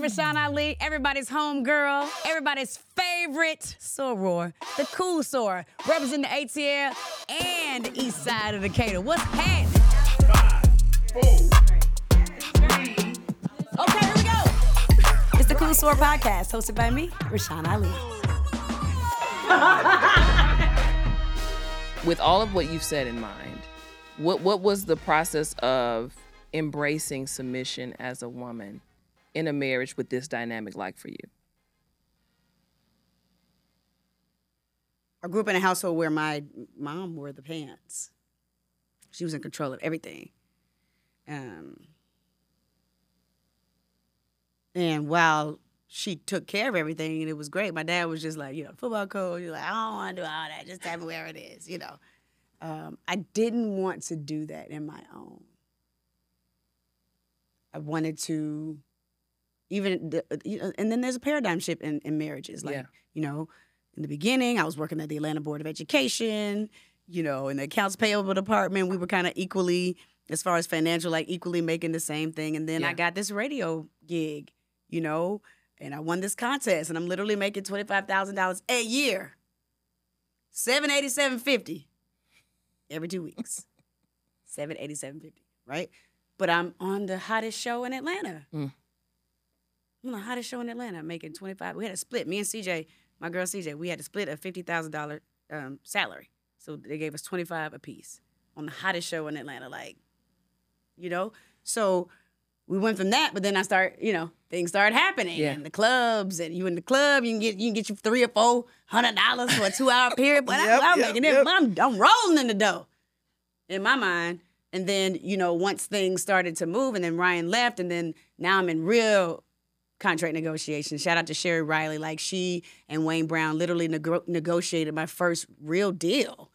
Rashan Ali, everybody's home girl, everybody's favorite soror, the cool soror, representing the ATL and the east side of Decatur. What's happening? Okay, here we go. It's the Cool Soror Podcast, hosted by me, Rashan Ali. with all of what you've said in mind, what what was the process of embracing submission as a woman in a marriage with this dynamic like for you? I grew up in a household where my mom wore the pants. She was in control of everything. Um, and while she took care of everything and it was great, my dad was just like, you know, football coach. You're like, I don't want to do all that. Just tell me where it is, you know. Um, I didn't want to do that in my own. I wanted to, even, the, you know, and then there's a paradigm shift in, in marriages. Like, Yeah. you know, in the beginning, I was working at the Atlanta Board of Education, you know, in the accounts payable department. We were kind of equally, as far as financial, like equally making the same thing. And then I got this radio gig, you know, and I won this contest, and I'm literally making twenty five thousand dollars a year, seven eighty seven fifty, every two weeks, seven eighty seven fifty, right? But I'm on the hottest show in Atlanta. Mm. On the hottest show in Atlanta, making twenty five. We had a split. Me and CJ, my girl CJ, we had to split a fifty thousand dollar um, salary. So they gave us twenty five apiece on the hottest show in Atlanta, like, you know. So we went from that, but then I start, you know, things started happening. Yeah. And the clubs, and you in the club, you can get you can get you three or four hundred dollars for a two hour period. But Yep, I, I'm yep, making yep. it, but I'm I'm rolling in the dough in my mind. And then, you know, once things started to move, and then Ryan left, and then now I'm in real contract negotiations. Shout out to Sherry Riley. Like she and Wayne Brown literally nego- negotiated my first real deal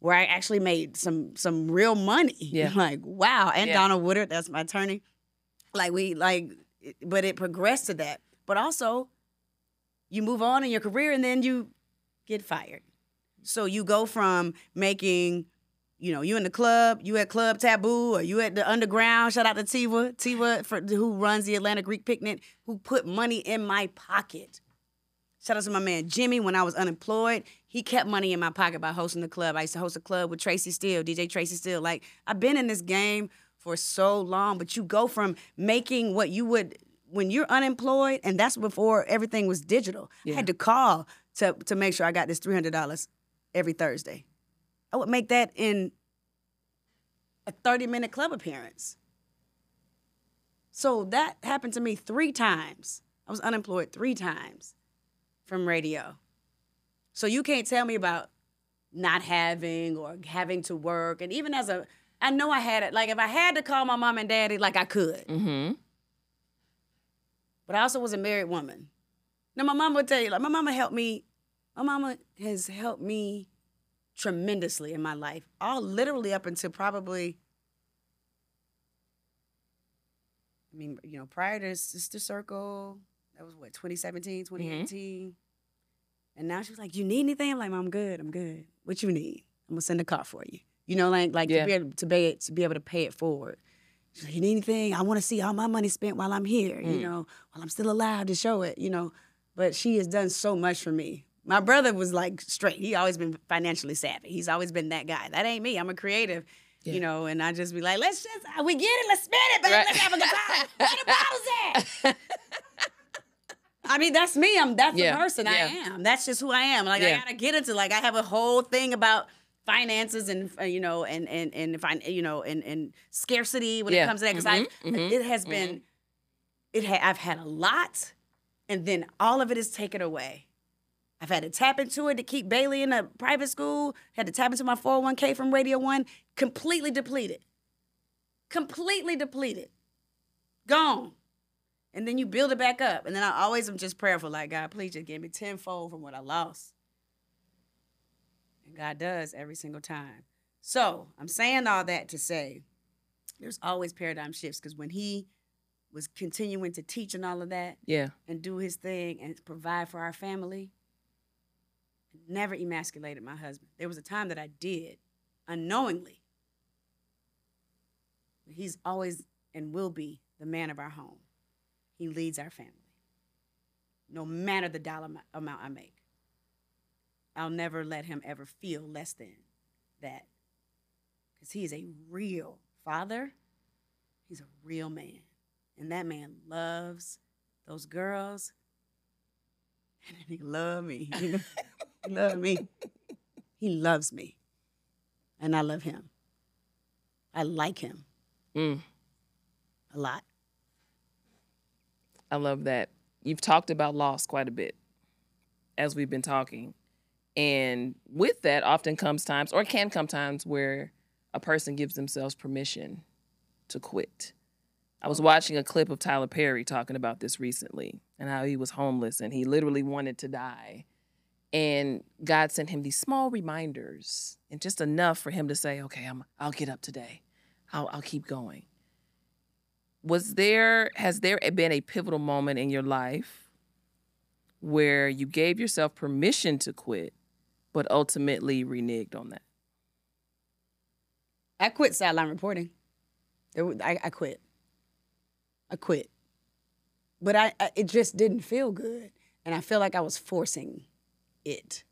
where I actually made some some real money. Yeah. Like, wow. And Yeah. Donald Woodard, that's my attorney. Like we like but it progressed to that. But also you move on in your career and then you get fired. So you go from making you know, you in the club, you at Club Taboo, or you at the Underground. Shout out to Tiva, Tiva, for, who runs the Atlanta Greek Picnic, who put money in my pocket. Shout out to my man Jimmy when I was unemployed. He kept money in my pocket by hosting the club. I used to host a club with Tracy Steele, DJ Tracy Steele. Like, I've been in this game for so long, but you go from making what you would when you're unemployed, and that's before everything was digital. I had to call to, to make sure I got this $300 every Thursday. I would make that in a 30 minute club appearance. So that happened to me three times. I was unemployed three times from radio. So you can't tell me about not having or having to work. And even as a, I know I had it. Like if I had to call my mom and daddy, like I could. Mm-hmm. But I also was a married woman. Now my mama would tell you, like my mama helped me. My mama has helped me tremendously in my life. All literally up until probably. I mean, you know, prior to Sister Circle, that was what 2017, 2018, and now she was like, "You need anything?" I'm like, "Mom, I'm good. I'm good. What you need? I'm gonna send a car for you." You know, like like Yeah. to be able to pay it to be able to pay it forward. She's like, you need anything? I want to see all my money spent while I'm here, you Mm. know, while I'm still alive to show it, you know. But she has done so much for me. My brother was like straight. He always been financially savvy. He's always been that guy. That ain't me. I'm a creative, Yeah. you know, and I just be like, let's just, we get it, let's spend it, but Right. Let's have a good time. Where the bottles at? I mean, that's me. I'm that's Yeah, the person I am. That's just who I am. Like Yeah. I gotta get into like I have a whole thing about finances and uh, you know and and and fin- you know and and scarcity when Yeah. it comes to that because Mhm, I mhm, it has been it ha- I've had a lot and then all of it is taken away. I've had to tap into it to keep Bailey in a private school. Had to tap into my 401k from Radio One. Completely depleted. Completely depleted. Gone. And then you build it back up. And then I always am just prayerful, like, God, please just give me tenfold from what I lost. And God does every single time. So I'm saying all that to say there's always paradigm shifts because when he was continuing to teach and all of that Yeah. and do his thing and provide for our family, never emasculated my husband. There was a time that I did unknowingly. He's always and will be the man of our home. He leads our family. no matter the dollar amount I make. I'll never let him ever feel less than that. Because he is a real father. He's a real man. And that man loves those girls. And he love me. he love me. He loves me. And I love him. I like him Mm, a lot. I love that. You've talked about loss quite a bit as we've been talking. And with that often comes times or can come times where a person gives themselves permission to quit. I was watching a clip of Tyler Perry talking about this recently and how he was homeless and he literally wanted to die. And God sent him these small reminders and just enough for him to say, okay, I'm, I'll get up today. I'll, I'll keep going. Was there, has there been a pivotal moment in your life where you gave yourself permission to quit, but ultimately reneged on that? I quit sideline reporting. I, I quit. I quit. But I, I it just didn't feel good. And I feel like I was forcing it.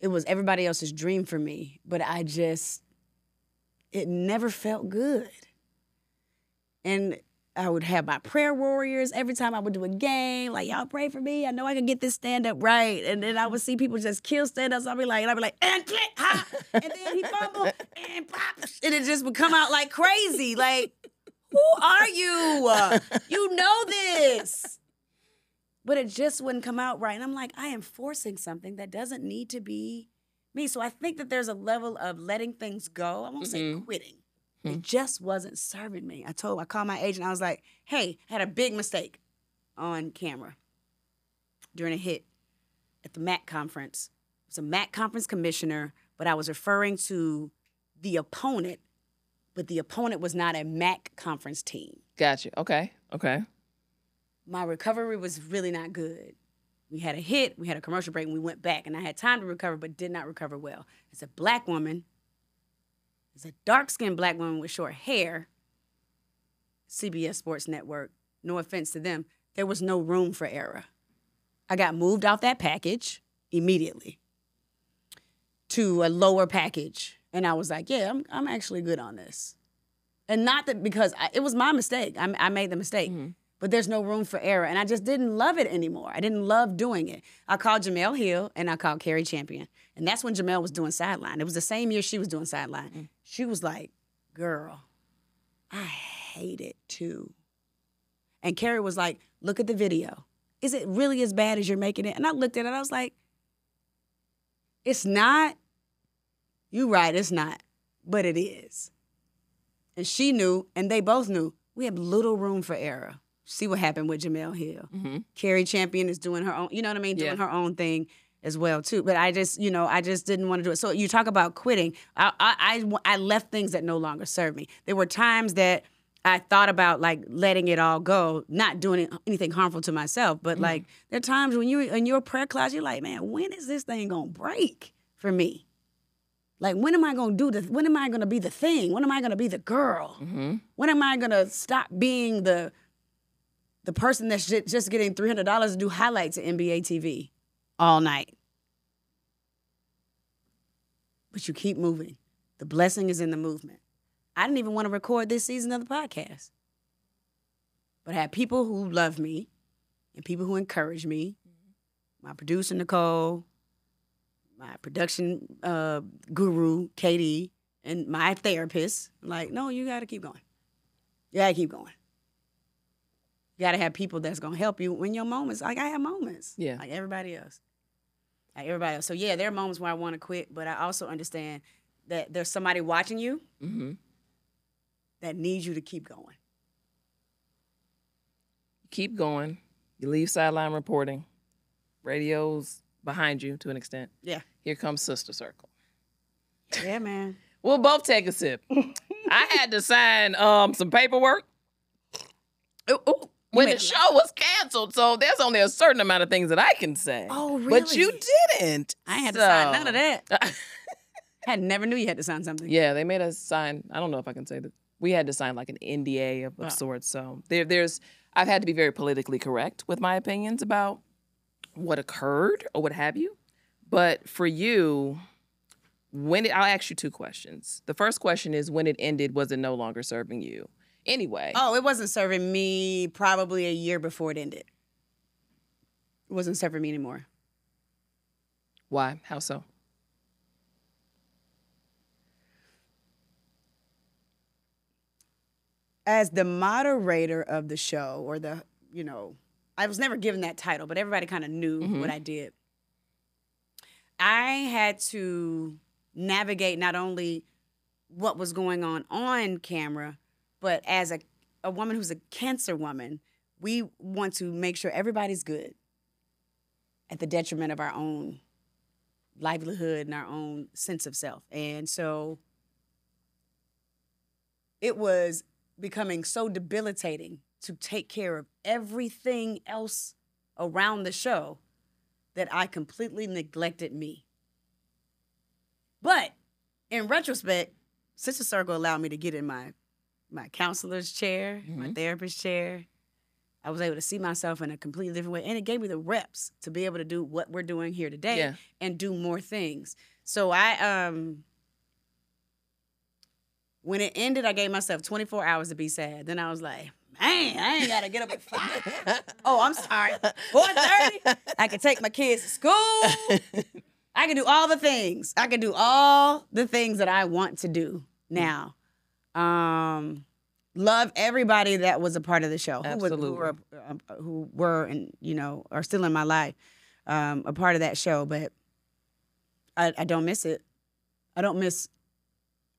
It was everybody else's dream for me, but I just it never felt good. And I would have my prayer warriors every time I would do a game, like y'all pray for me. I know I can get this stand up right. And then I would see people just kill stand ups. I'd be like, and I'd be like, and click, ha, and then he fumble and pop, and it just would come out like crazy. Like, who are you? You know this. But it just wouldn't come out right. And I'm like, I am forcing something that doesn't need to be me. So I think that there's a level of letting things go. I won't say mm-hmm. quitting. Hmm. It just wasn't serving me. I told, I called my agent. I was like, hey, I had a big mistake on camera during a hit at the MAC conference. It was a MAC conference commissioner, but I was referring to the opponent, but the opponent was not a MAC conference team. Gotcha. Okay. Okay. My recovery was really not good. We had a hit, we had a commercial break, and we went back, and I had time to recover, but did not recover well. As a black woman, as a dark skinned black woman with short hair, CBS Sports Network, no offense to them, there was no room for error. I got moved off that package immediately to a lower package. And I was like, yeah, I'm, I'm actually good on this. And not that because I, it was my mistake. I, I made the mistake. Mm-hmm. But there's no room for error. And I just didn't love it anymore. I didn't love doing it. I called Jemele Hill and I called Cari Champion. And that's when Jemele was doing sideline. It was the same year she was doing sideline. Mm. She was like, girl, I hate it too. And Cari was like, look at the video. Is it really as bad as you're making it? And I looked at it, I was like, it's not. You're right, it's not. But it is. And she knew, and they both knew, we have little room for error. See what happened with Jemele Hill. Mm-hmm. Cari Champion is doing her own, you know what I mean? Doing Yeah. her own thing as well too. But I just, you know, I just didn't want to do it. So you talk about quitting. I, I, I, I left things that no longer serve me. There were times that I thought about like letting it all go, not doing anything harmful to myself. But mm-hmm. like there are times when you're in your prayer closet, you're like, man, when is this thing gonna break for me? Like, when am I gonna do this? When am I gonna be the thing? When am I gonna be the girl? Mm-hmm. When am I gonna stop being the the person that's just getting three hundred dollars to do highlights at NBA TV all night? But you keep moving. The blessing is in the movement. I didn't even want to record this season of the podcast, but I had people who love me and people who encourage me. My producer Nicole, my production uh, guru, Katie, and my therapist, like, no, you got to keep going. You got to keep going. You got to have people that's going to help you when your moments, like I have moments, Yeah. like everybody else. Like everybody else. So, yeah, there are moments where I want to quit, but I also understand that there's somebody watching you Mm-hmm. that needs you to keep going. Keep going. You leave sideline reporting. Radio's behind you to an extent. Yeah. Here comes Sister Circle. Yeah, man. We'll both take a sip. I had to sign um some paperwork Ooh, ooh, when the show was canceled, so there's only a certain amount of things that I can say. Oh, really? But you didn't. I had to sign none of that. I never knew you had to sign something. Yeah, they made us sign. I don't know if I can say that. We had to sign like an NDA of, of Wow. sorts. So there, there's. I've had to be very politically correct with my opinions about what occurred or what have you. But for you, when it, I'll ask you two questions. The first question is when it ended, was it no longer serving you? Anyway. Oh, it wasn't serving me probably a year before it ended. It wasn't serving me anymore. Why? How so? As the moderator of the show, or the, you know, I was never given that title, but everybody kind of knew Mhm. what I did. I had to navigate not only what was going on on camera, but as a, a woman who's a cancer woman, we want to make sure everybody's good at the detriment of our own livelihood and our own sense of self. And so it was becoming so debilitating to take care of everything else around the show that I completely neglected me. But in retrospect, Sister Circle allowed me to get in my my counselor's chair, my Mhm. therapist chair. I was able to see myself in a completely different way, and it gave me the reps to be able to do what we're doing here today Yeah. and do more things. So I um when it ended, I gave myself 24 hours to be sad. Then I was like, man, I ain't gotta get up at five. oh, I'm sorry. 4:30. I can take my kids to school. I can do all the things. I can do all the things that I want to do now. Um, love everybody that was a part of the show. Who, was, who Absolutely. were, um, who were and you know are still in my life, um, a part of that show. But I, I don't miss it. I don't miss.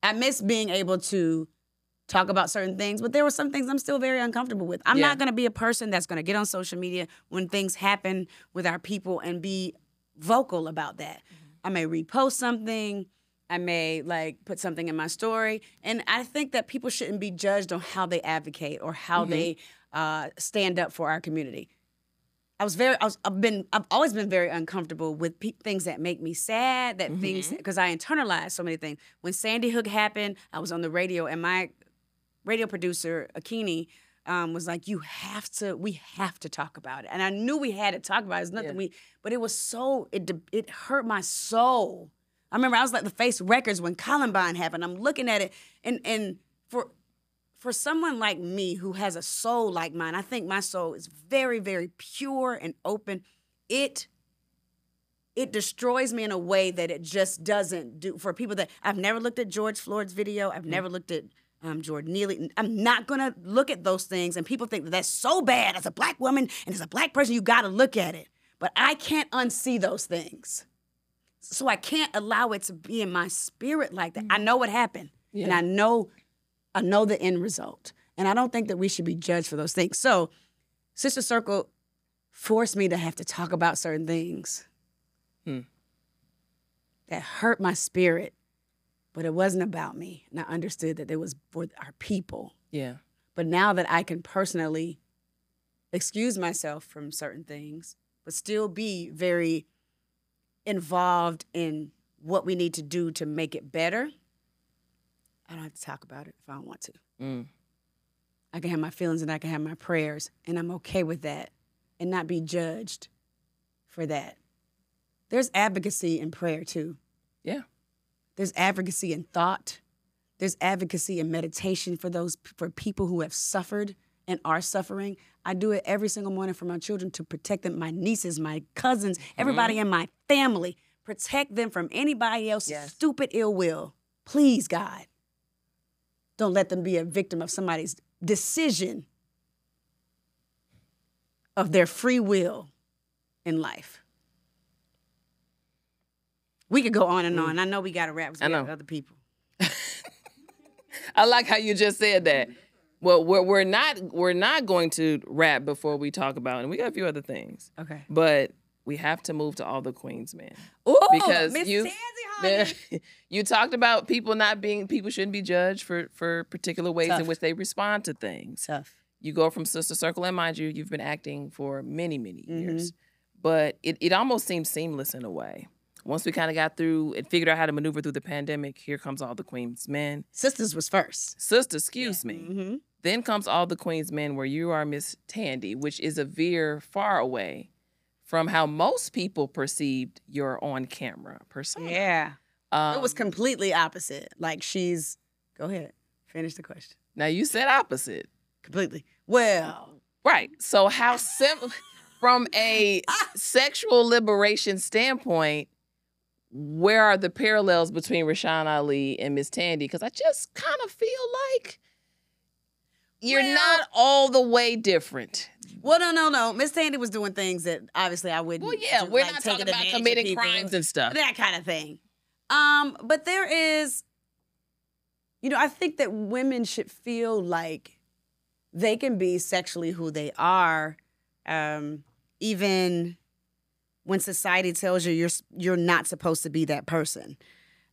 I miss being able to talk about certain things, but there were some things I'm still very uncomfortable with. I'm Yeah. not going to be a person that's going to get on social media when things happen with our people and be vocal about that. I may repost something. I may like put something in my story, and I think that people shouldn't be judged on how they advocate or how they uh, stand up for our community. I was very, I was, I've been, I've always been very uncomfortable with pe- things that make me sad, that things, because I internalize so many things. When Sandy Hook happened, I was on the radio, and my radio producer Akini um, was like, "You have to, we have to talk about it." And I knew we had to talk about it. It's nothing Yeah. we, but it was so it it hurt my soul. I remember I was like the Face Records when Columbine happened. I'm looking at it, and and for for someone like me who has a soul like mine, I think my soul is very very pure and open. It it destroys me in a way that it just doesn't do for people that I've never looked at George Floyd's video. I've never looked at um, Jordan Neely. I'm not gonna look at those things, and people think that that's so bad. As a black woman and as a black person, you got to look at it. But I can't unsee those things, so I can't allow it to be in my spirit like that. I know what happened, and I know, I know the end result, and I don't think that we should be judged for those things. So, Sister Circle forced me to have to talk about certain things Hmm. that hurt my spirit, but it wasn't about me. And I understood that it was for our people. Yeah. But now that I can personally excuse myself from certain things, but still be very involved in what we need to do to make it better, I don't have to talk about it if I don't want to. Mm. I can have my feelings and I can have my prayers, and I'm okay with that and not be judged for that. There's advocacy in prayer too. Yeah. There's advocacy in thought. There's advocacy in meditation for those for people who have suffered and are suffering. I do it every single morning for my children to protect them, my nieces, my cousins, everybody mm-hmm. in my family. Protect them from anybody else's Yes. stupid ill will. Please, God. Don't let them be a victim of somebody's decision of their free will in life. We could go on and on. Mm. I know we got to wrap. I know. other people. I like how you just said that. Well, we're we're not we're not going to rap before we talk about, and we got a few other things, Okay. but we have to move to all the queens, man. Ooh, Because Miss you- Tandy, honey. you talked about people not being people shouldn't be judged for for particular ways in which they respond to things. Tough. You go from Sister Circle, and mind you, you've been acting for many many Mm-hmm. years, but it it almost seems seamless in a way. Once we kind of got through and figured out how to maneuver through the pandemic, here comes all the queens men. Sisters was first. Sisters, excuse me. Mm-hmm. Then comes all the Queen's Men, where you are Miss Tandy, which is a veer far away from how most people perceived your on-camera persona. Yeah. Um, it was completely opposite. Like she's go ahead. Finish the question. now you said opposite. Completely. Well, Right. So how sim from a sexual liberation standpoint, where are the parallels between Rashan Ali and Miss Tandy? Because I just kind of feel like you're Well- not all the way different. well, no, no, no. Miss Tandy was doing things that obviously I wouldn't. Well, yeah, do, we're like, not talking about committing crimes and stuff. that kind of thing. Um, but there is, you know, I think that women should feel like they can be sexually who they are, um, even when society tells you you're you're not supposed to be that person.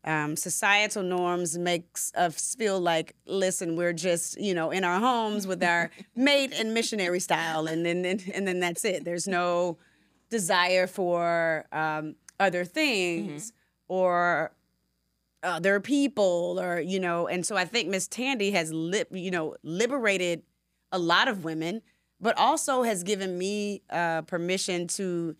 Um, societal norms makes us feel like, listen, we're just you know in our homes with our mate and missionary style, and then and, and then that's it. There's no desire for um, other things or other people, or you know. And so I think Miss Tandy has lip, you know, liberated a lot of women, but also has given me uh, permission to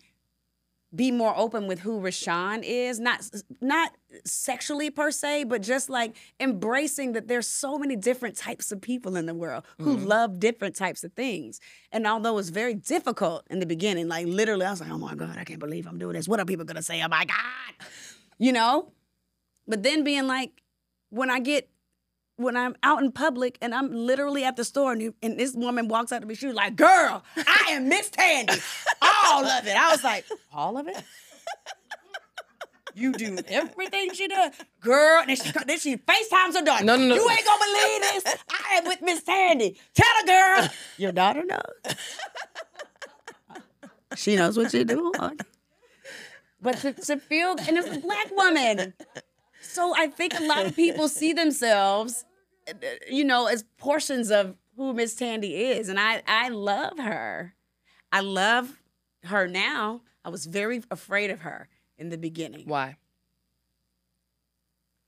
be more open with who Rashan is, not not sexually per se, but just like embracing that there's so many different types of people in the world who mm-hmm. love different types of things. And although it's very difficult in the beginning, like literally, I was like, oh my God, I can't believe I'm doing this. What are people gonna say? Oh my God, you know? But then being like, when I get when I'm out in public and I'm literally at the store and, you, and this woman walks up to me, she's like, "Girl, I am Miss Tandy, all of it." I was like, "All of it." You do everything she does, girl. And then she then she FaceTimes her daughter. No, no, no. You ain't gonna believe this. I am with Miss Tandy. Tell her, girl. Your daughter knows. She knows what you do. Okay. But to, to feel, and it's a black woman. So I think a lot of people see themselves, you know, as portions of who Miss Tandy is, and I I love her. I love her now. I was very afraid of her in the beginning Why?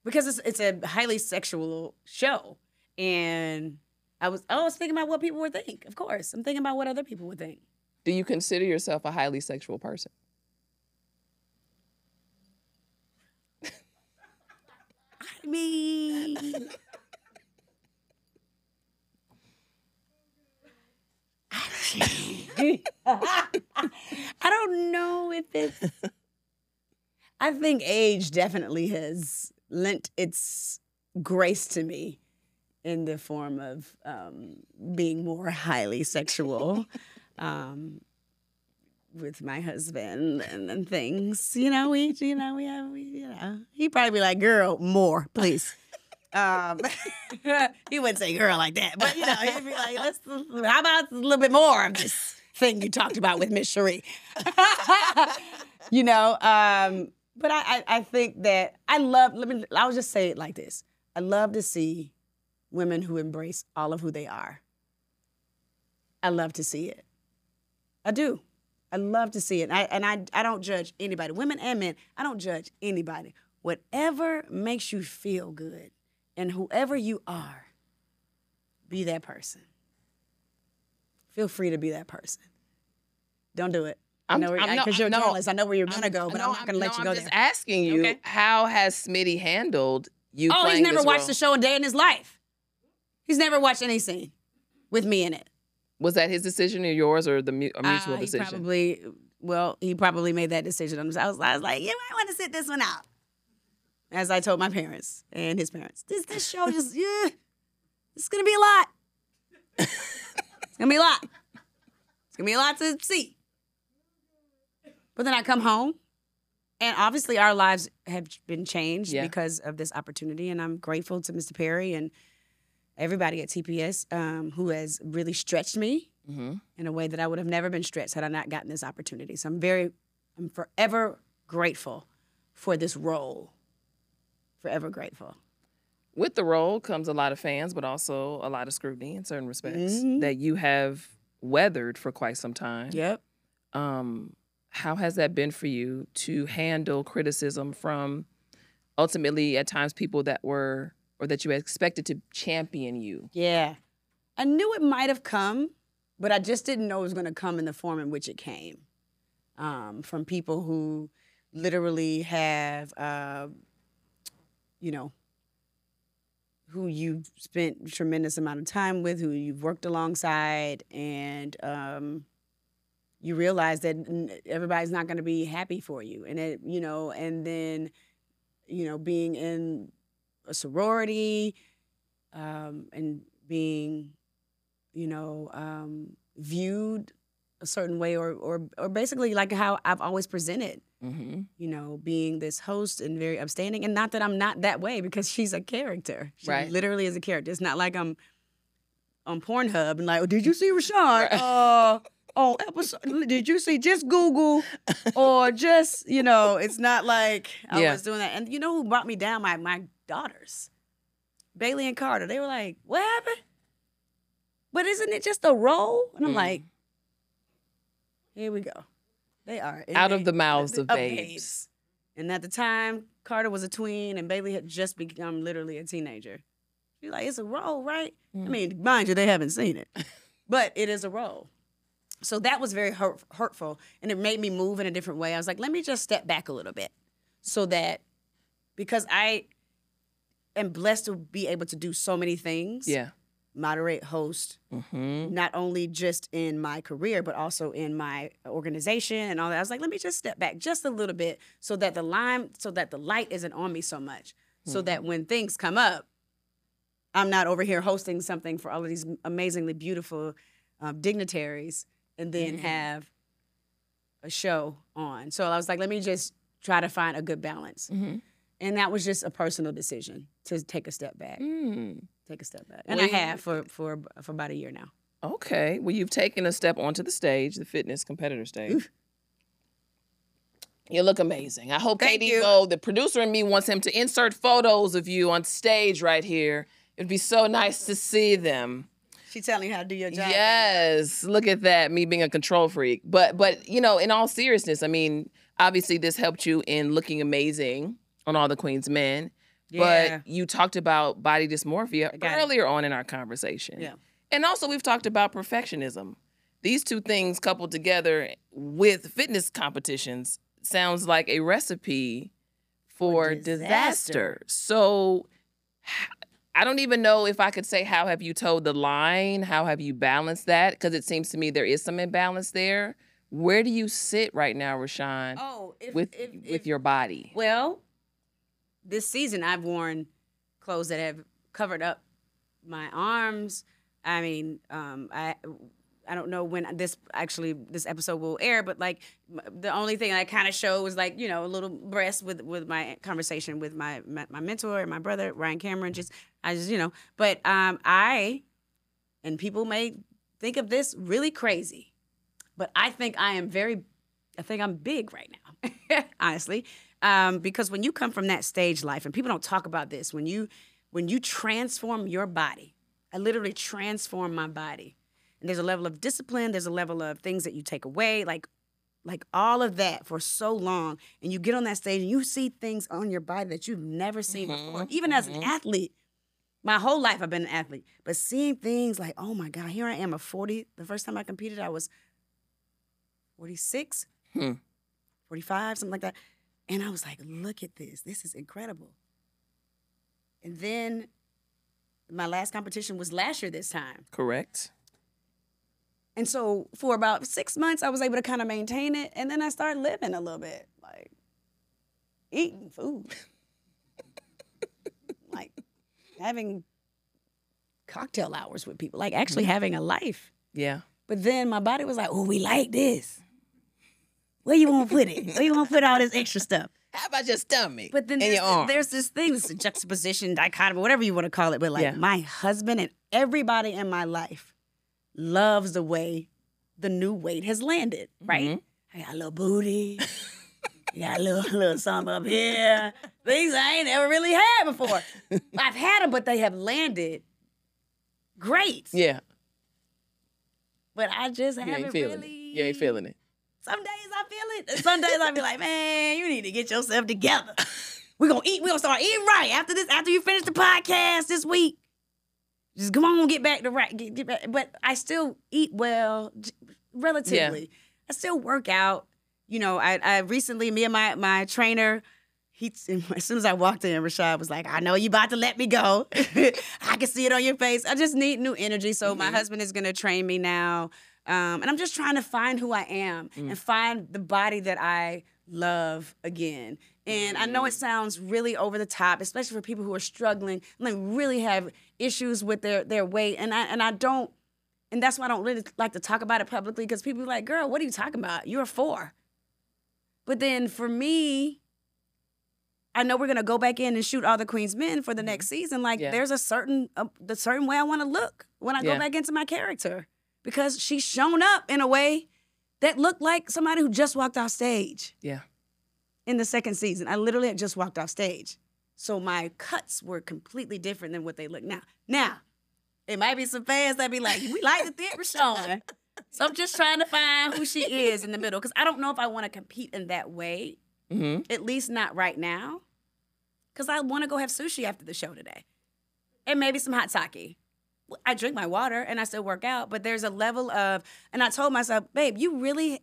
because it's it's a highly sexual show, and I was oh, I was thinking about what people would think. Of course, I'm thinking about what other people would think. Do you consider yourself a highly sexual person? I mean. I don't know if it's. I think age definitely has lent its grace to me in the form of um, being more highly sexual um, with my husband and, and things. You know, we, you know, we have, we, you know, he'd probably be like, "Girl, more, please." Um, he wouldn't say "girl" like that, but you know, he'd be like, "Let's, how about a little bit more of this thing you talked about with Miss Cherie?" you know, um, but I, I, I think that I love. Let me. I'll just say it like this: I love to see women who embrace all of who they are. I love to see it. I do. I love to see it. I, and I, I don't judge anybody, women and men. I don't judge anybody. Whatever makes you feel good, and whoever you are, be that person. Feel free to be that person. Don't do it. I I'm- know I'm not- because you're a no, journalist. I know where you're gonna go, but No, I'm not gonna let no, you I'm go just there. asking you, Okay. how has Smitty handled you? Oh, he's never watched role? the show a day in his life. He's never watched any scene with me in it. Was that his decision or yours or the mu- a mutual Uh, decision? probably, well, he probably made that decision. I was, I was like, you might want to sit this one out. As I told my parents and his parents, this this show just, yeah, it's gonna be a lot. it's gonna be a lot. It's gonna be a lot to see. But then I come home, and obviously our lives have been changed Yeah. because of this opportunity, and I'm grateful to Mr. Perry and everybody at TPS um, who has really stretched me hmm in a way that I would have never been stretched had I not gotten this opportunity. So I'm very, I'm forever grateful for this role. Forever grateful. With the role comes a lot of fans, but also a lot of scrutiny in certain respects Mhm. that you have weathered for quite some time. Yep. Um, how has that been for you to handle criticism from ultimately at times people that were or that you expected to champion you? Yeah. I knew it might have come, but I just didn't know it was going to come in the form in which it came. um, from people who literally have, uh, you know, who you've spent a tremendous amount of time with, who you've worked alongside, and um, you realize that everybody's not going to be happy for you, and it, you know, and then, you know, being in a sorority, um, and being, you know, um, viewed a certain way, or or or basically like how I've always presented Mm-hmm. you know, being this host and very upstanding. And not that I'm not that way because she's a character. She Right. literally is a character. It's not like I'm on Pornhub and like, oh, did you see Rashan? Right. Uh, oh, episode, did you see? Just Google or just, you know, it's not like I Yeah. was doing that. And you know who brought me down? My, my daughters, Bailey and Carter. They were like, what happened? But isn't it just a role? And I'm Mm. like, here we go. They are Out of the mouths of of babes. and at the time, Carter was a tween and Bailey had just become literally a teenager. She's like, it's a role, right? I Mm. mean, mind you, they haven't seen it, but it is a role. So that was very hurt, hurtful and it made me move in a different way. I was like, let me just step back a little bit so that because I am blessed to be able to do so many things Yeah. Moderate, host, Mm-hmm. not only just in my career, but also in my organization and all that. I was like, let me just step back just a little bit so that the line, so that the light isn't on me so much. So that when things come up, I'm not over here hosting something for all of these amazingly beautiful um, dignitaries and then Mhm. have a show on. So I was like, let me just try to find a good balance. And that was just a personal decision to take a step back, Mm. take a step back. And Well, I have for, for, for about a year now. Okay. Well, you've taken a step onto the stage, the fitness competitor stage. You look amazing. I hope Thank Katie the producer in me, wants him to insert photos of you on stage right here. It'd be so nice to see them. She's telling you how to do your job. Yes, look at that. Me being a control freak, but but you know, in all seriousness, I mean, obviously this helped you in looking amazing on all the Queen's Men. Yeah. But you talked about body dysmorphia it. earlier on in our conversation. Yeah. And also we've talked about perfectionism. These two things coupled together with fitness competitions sounds like a recipe for, For disaster. disaster. So I don't even know if I could say how have you towed the line? How have you balanced that? Because it seems to me there is some imbalance there. Where do you sit right now, Rashan, Oh, if, with if, with your body? well, this season I've worn clothes that have covered up my arms. I mean, um, I I don't know when this actually this episode will air, but like the only thing I kind of show was like you know a little breast with with my conversation with my my, my mentor and my brother Ryan Cameron. Just I just you know, but um, I and people may think of this really crazy, but I think I am very, I think I'm big right now, honestly, um, because when you come from that stage life, and people don't talk about this, when you when you transform your body, I literally transform my body, and there's a level of discipline, there's a level of things that you take away, like like all of that for so long, and you get on that stage and you see things on your body that you've never seen before, even as an athlete. My whole life I've been an athlete, but seeing things like, oh my God, here I am at 40. The first time I competed, I was 46, Hmm. 45, something like that. And I was like, look at this. This is incredible. And then my last competition was last year this time. Correct. And so for about six months, I was able to kind of maintain it. And then I started living a little bit, like eating food, like having cocktail hours with people, like actually mm-hmm. having a life. Yeah. But then my body was like, oh, we like this. Where you want to put it? Where you want to put all this extra stuff? How about your stomach But then there's, arm? there's this thing, this juxtaposition, dichotomy, whatever you want to call it. But like Yeah. my husband and everybody in my life loves the way the new weight has landed, right? Mhm. I got a little booty. I got a little, little something up here. Things I ain't ever really had before. I've had them, but they have landed great. Yeah. But I just You haven't ain't feeling really. it. You ain't feeling it. Some days I feel it. and Some days I be like, man, you need to get yourself together. We're gonna eat, we're gonna start eating right after this, after you finish the podcast this week. Just come on, get back to right. Get, get back. But I still eat well, relatively. I still work out. you know, I, I recently, me and my my trainer, he as soon as I walked in, Rashad was like, "I know you about to let me go. I can see it on your face. I just need new energy." So my mm-hmm. husband is gonna train me now, um, and I'm just trying to find who I am and find the body that I love again. And I know it sounds really over the top, especially for people who are struggling, like really have issues with their their weight, and I and I don't. And that's why I don't really like to talk about it publicly because people are like, girl, what are you talking about? You're a four. But then for me, I know we're gonna go back in and shoot all the Queen's Men for the next season. Like Yeah. there's a certain uh, the certain way I want to look when I Yeah. go back into my character because she's shown up in a way that looked like somebody who just walked off stage Yeah. in the second season. I literally had just walked off stage. So my cuts were completely different than what they look now. Now, it might be some fans that be like, we like the theater Rashan. So I'm just trying to find who she is in the middle. Because I don't know if I want to compete in that way. Mm-hmm. At least not right now. Because I want to go have sushi after the show today. And maybe some hot sake. I drink my water and I still work out, but there's a level of, and I told myself, babe, you really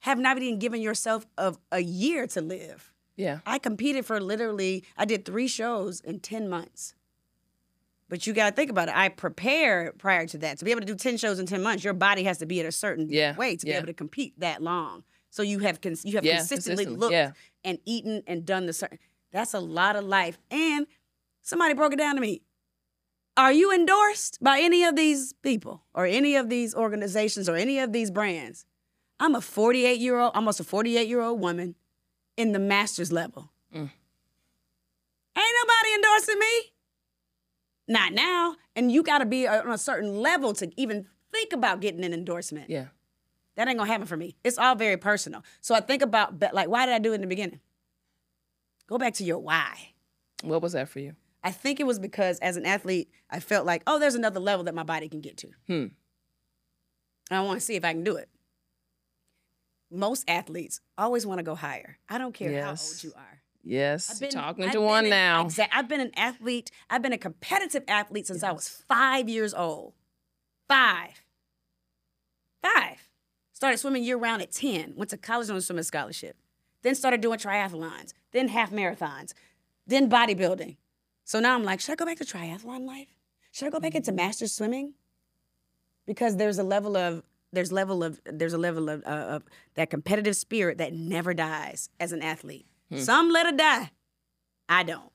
have not even given yourself of a year to live. Yeah. I competed for literally, I did three shows in 10 months. But you got to think about it. I prepared prior to that. To be able to do 10 shows in 10 months, your body has to be at a certain Yeah, way to yeah. be able to compete that long. So you have cons- you have Yeah, consistently consistently, looked and eaten and done the certain. That's a lot of life. And somebody broke it down to me. Are you endorsed by any of these people or any of these organizations or any of these brands? I'm a 48 year old, almost a 48 year old woman in the master's level. Mm. Ain't nobody endorsing me. Not now. And you got to be on a certain level to even think about getting an endorsement. Yeah. That ain't gonna happen for me. It's all very personal. So I think about like, why did I do it in the beginning? Go back to your why. What was that for you? I think it was because as an athlete, I felt like, oh, there's another level that my body can get to. Hmm. And I want to see if I can do it. Most athletes always want to go higher. I don't care how old you are. Yes. I've been- talking I've to one an- now. I've been an athlete. I've been a competitive athlete since I was five years old. Five. Five. Started swimming year round at 10. Went to college on a swimming scholarship. Then started doing triathlons. Then half marathons. Then bodybuilding. So now I'm like, should I go back to triathlon life? Should I go back into master swimming? Because there's a level of there's level of there's a level of, uh, of that competitive spirit that never dies as an athlete. Some let it die. I don't.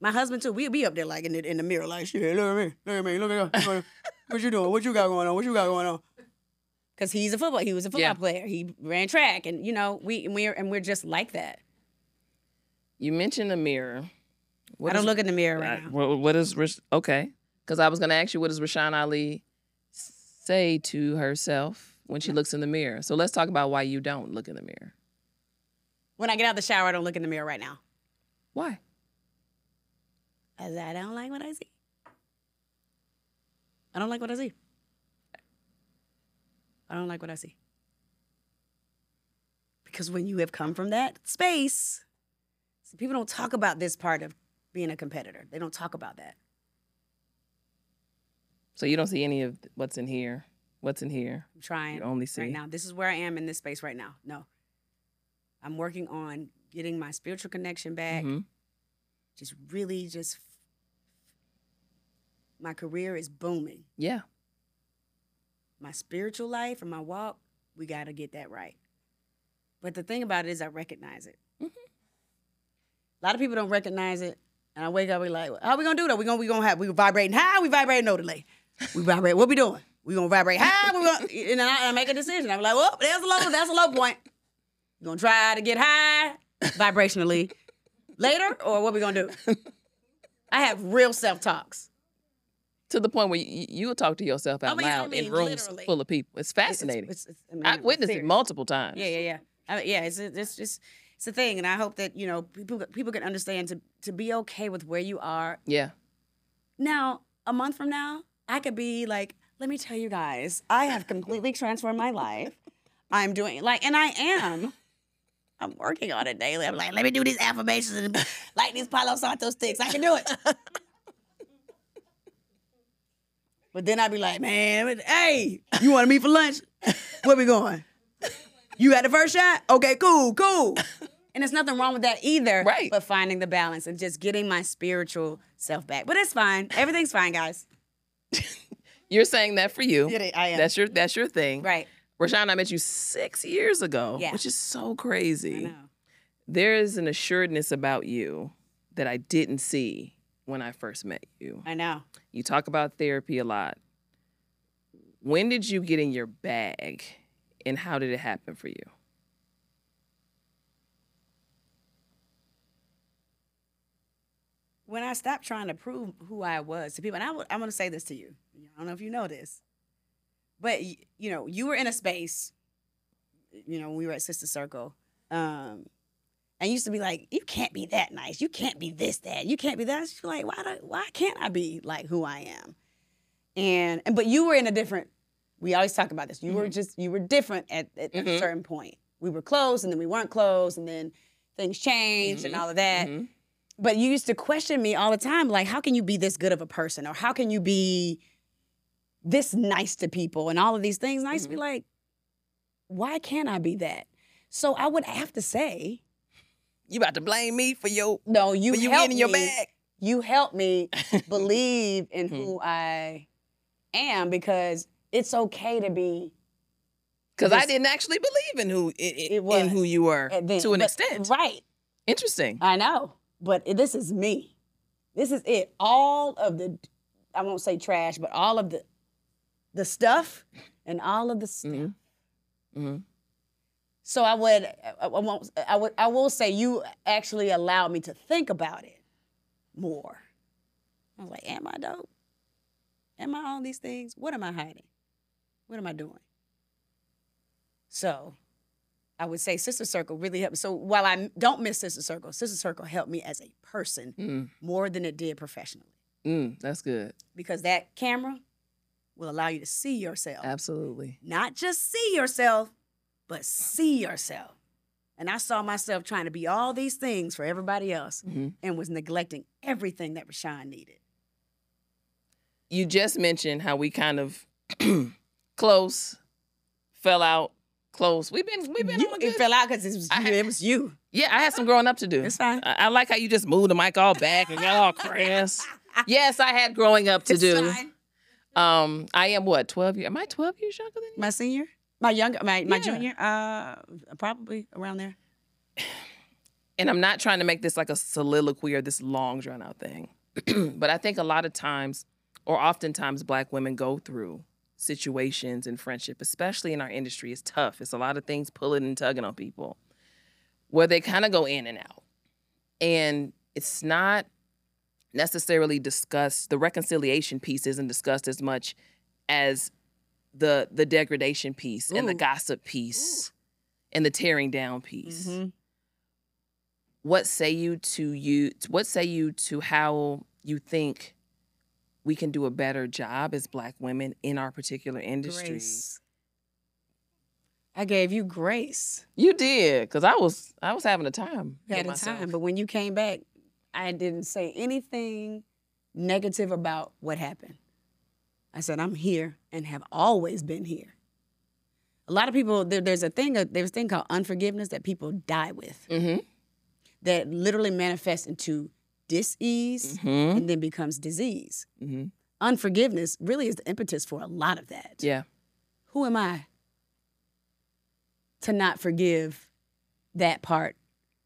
My husband too. We'll be up there like in the, in the mirror, like shit. Look at me, look at me, look at me. What you doing? What you got going on? What you got going on? Because he's a football. He was a football Yeah. player. He ran track, and you know we and we're and we're just like that. You mentioned the mirror. What I don't is- look in the mirror I- right now. what, what is Rash- okay? Because I was going to ask you, what does Rashan Ali say to herself when she looks in the mirror? So let's talk about why you don't look in the mirror. When I get out of the shower, I don't look in the mirror right now. Why? Cause I don't like what I see. I don't like what I see. I don't like what I see. Because when you have come from that space, see, people don't talk about this part of being a competitor. They don't talk about that. So you don't see any of what's in here. What's in here? I'm trying You only see. right now. This is where I am in this space right now. No. I'm working on getting my spiritual connection back. Mhm. Just really just my career is booming. Yeah. my spiritual life and my walk, we got to get that right. But the thing about it is, I recognize it. Mhm. A lot of people don't recognize it, and I wake up, we like, how we gonna do that? We gonna we gonna have we vibrating high, we vibrating no delay. We vibrate. What we doing? We gonna vibrate high. We gonna and then I, I make a decision. I'm like, well, there's a low. That's a low point. You gonna try to get high vibrationally later, or what we gonna do? I have real self talks. To the point where you, you will talk to yourself out I mean, I loud mean, in rooms literally. full of people. It's fascinating. It's, it's, I mean, I've witnessed it multiple times. Yeah, yeah, yeah. I mean, yeah, it's it's just it's a thing, and I hope that you know people people can understand to to be okay with where you are Yeah. now. A month from now, I could be like, let me tell you guys, I have completely transformed my life. I'm doing like, and I am. I'm working on it daily. I'm like, let me do these affirmations and like these Palo Santo sticks. I can do it. but then I'd be like, man, hey, you want to meet for lunch? Where we going? You had the first shot? Okay, cool, cool. And there's nothing wrong with that either. Right. But finding the balance and just getting my spiritual self back. But it's fine. Everything's fine, guys. You're saying that for you. Yeah, I am. That's your that's your thing. Right. Rashan, I met you six years ago, Yeah. which is so crazy. I know. There is an assuredness about you that I didn't see when I first met you. I know. You talk about therapy a lot. When did you get in your bag and how did it happen for you? When I stopped trying to prove who I was to people, and I w- I'm going to say this to you. I don't know if you know this, but you know, you were in a space. You know, when we were at Sister Circle, um, and used to be like, "You can't be that nice. You can't be this, that. You can't be that." Was like, "Why? Do, why can't I be like who I am?" And and but you were in a different. We always talk about this. You were just you were different at, at a Mhm. certain point. We were close, and then we weren't close, and then things changed and Mhm. all of that Mhm. but you used to question me all the time like how can you be this good of a person or how can you be this nice to people and all of these things and i used to be like why can't i be that so i would have to say You about to blame me for your no you for you helped getting your me, bag? you helped me believe in who i am because it's okay to be Because I didn't actually believe in who in, It in was. who you were then- to an but- extent. right Interesting. I know, but it- this is me. This is it. All of the, I won't say trash, but all of the, the stuff and all of the stuff. Mhm. Mhm. So I would, I, I won't, I would, I will say you actually allowed me to think about it more. I was like, am I dope? Am I all these things? What am I hiding? What am I doing? So I would say Sister Circle really helped me. So while I don't miss Sister Circle, Sister Circle helped me as a person Mm, more than it did professionally mm, that's good. because that camera will allow you to see yourself. Absolutely. Not just see yourself, but see yourself. And I saw myself trying to be all these things for everybody else Mhm. and was neglecting everything that Rashan needed. You just mentioned how we kind of close, fell out, close. We've been we've been You- on it fell out because it was you. had- It was you. Yeah, I had some growing up to do. It's fine. I, I like how you just moved the mic all back and got all crass. Yes, I had growing up to It's do. fine. Um, I am what twelve years? Am I twelve years younger than you? My senior, my younger, my my Yeah. junior, uh, probably around there. and I'm not trying to make this like a soliloquy or this long drawn out thing, but I think a lot of times, or oftentimes, Black women go through situations and friendship, especially in our industry. is tough. It's a lot of things pulling and tugging on people, where they kind of go in and out, and it's not necessarily discussed. The reconciliation piece isn't discussed as much as the the degradation piece and the gossip piece and the tearing down piece Mhm. what say you to you what say you to how you think we can do a better job as black women in our particular industry Grace. I gave you grace. you did because i was i was having a time You had a myself. time, but when you came back, I didn't say anything negative about what happened. I said I'm here and have always been here. A lot of people there, there's a thing there's a thing called unforgiveness that people die with Mhm. that literally manifests into dis-ease Mhm. and then becomes disease. Mhm. Unforgiveness really is the impetus for a lot of that. yeah who am I to not forgive that part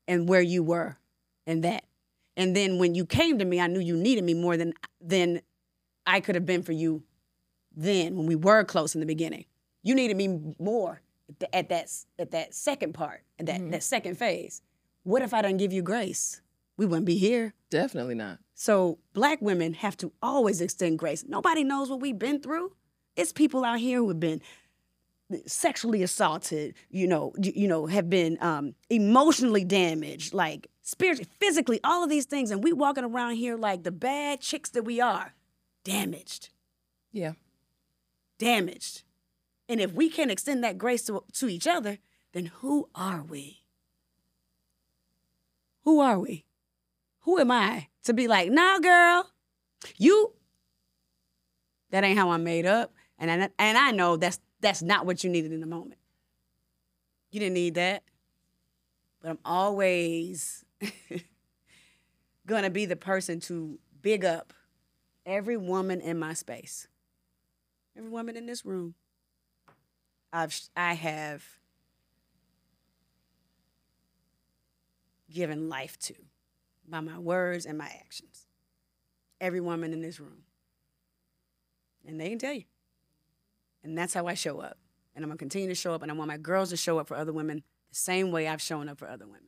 and where you were and that? And then when you came to me, I knew you needed me more than than I could have been for you then when we were close in the beginning. You needed me more at, that at that second part, at that, that second phase. What if I didn't give you grace? We wouldn't be here. definitely not So black women have to always extend grace. Nobody knows what we've been through. It's people out here who have been sexually assaulted, you know, you, know, have been um, emotionally damaged, like spiritually, physically, all of these things, and we walking around here like the bad chicks that we are, damaged, yeah damaged. And if we can't extend that grace to, to each other, then who are we? Who are we? Who am I to be like, nah, girl, you? That ain't how I'm made up, and I, and I know that's that's not what you needed in the moment. You didn't need that. But I'm always gonna be the person to big up every woman in my space. Every woman in this room. I've I have given life to by my words and my actions. Every woman in this room. And they can tell you. And that's how I show up. And I'm gonna continue to show up and I want my girls to show up for other women the same way I've shown up for other women.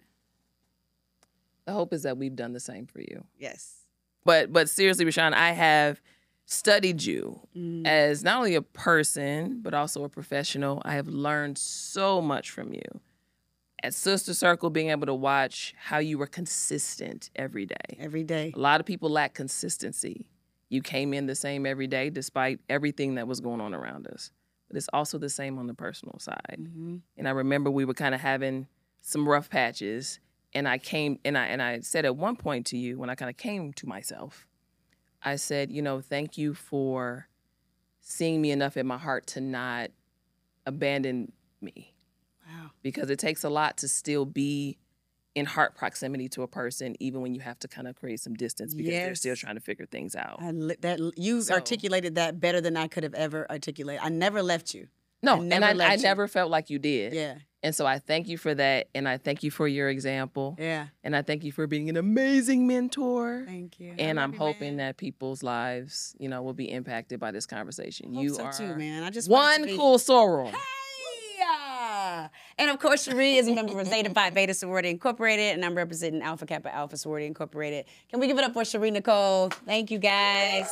The hope is that we've done the same for you. Yes. But but seriously, Rashan, I have studied you Mm. as not only a person but also a professional. I have learned so much from you. At Sister Circle, being able to watch how you were consistent every day. Every day. A lot of people lack consistency. You came in the same every day despite everything that was going on around us. But it's also the same on the personal side. Mm-hmm. And I remember we were kind of having some rough patches. And I came and I and I said at one point to you when I kind of came to myself, I said, you know, thank you for seeing me enough in my heart to not abandon me. Because it takes a lot to still be in heart proximity to a person, even when you have to kind of create some distance because they're still trying to figure things out. I li- that you So- articulated that better than I could have ever articulated. I never left you. No, I and I, I never felt like you did. Yeah. And so I thank you for that. And I thank you for your example. Yeah. And I thank you for being an amazing mentor. Thank you. and I'm you, hoping man. that people's lives, you know, will be impacted by this conversation. Hope you so are too, man. I just one cool soror. Hey! And of course, Sharí is a member of Zeta Phi Beta Sorority Incorporated, and I'm representing Alpha Kappa Alpha Sorority Incorporated. Can we give it up for Sharí Nycole? Thank you, guys.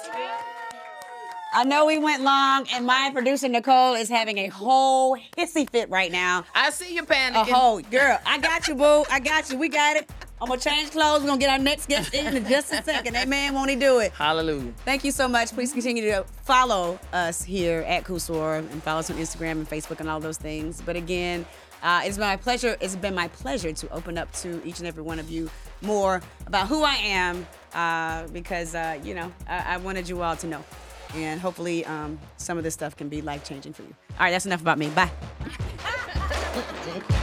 I know we went long, and my producer Nicole is having a whole hissy fit right now. I see you A panicking. whole girl, I got you, boo. I got you. We got it. I'm gonna change clothes. We're gonna get our next guest in in just a second. Amen. Won't he do it? Hallelujah. Thank you so much. Please continue to follow us here at CoolSoror and follow us on Instagram and Facebook and all those things. But again, uh, it's been my pleasure. It's been my pleasure to open up to each and every one of you more about who I am uh, because uh, you know I-, I wanted you all to know, and hopefully um, some of this stuff can be life changing for you. All right, that's enough about me. Bye.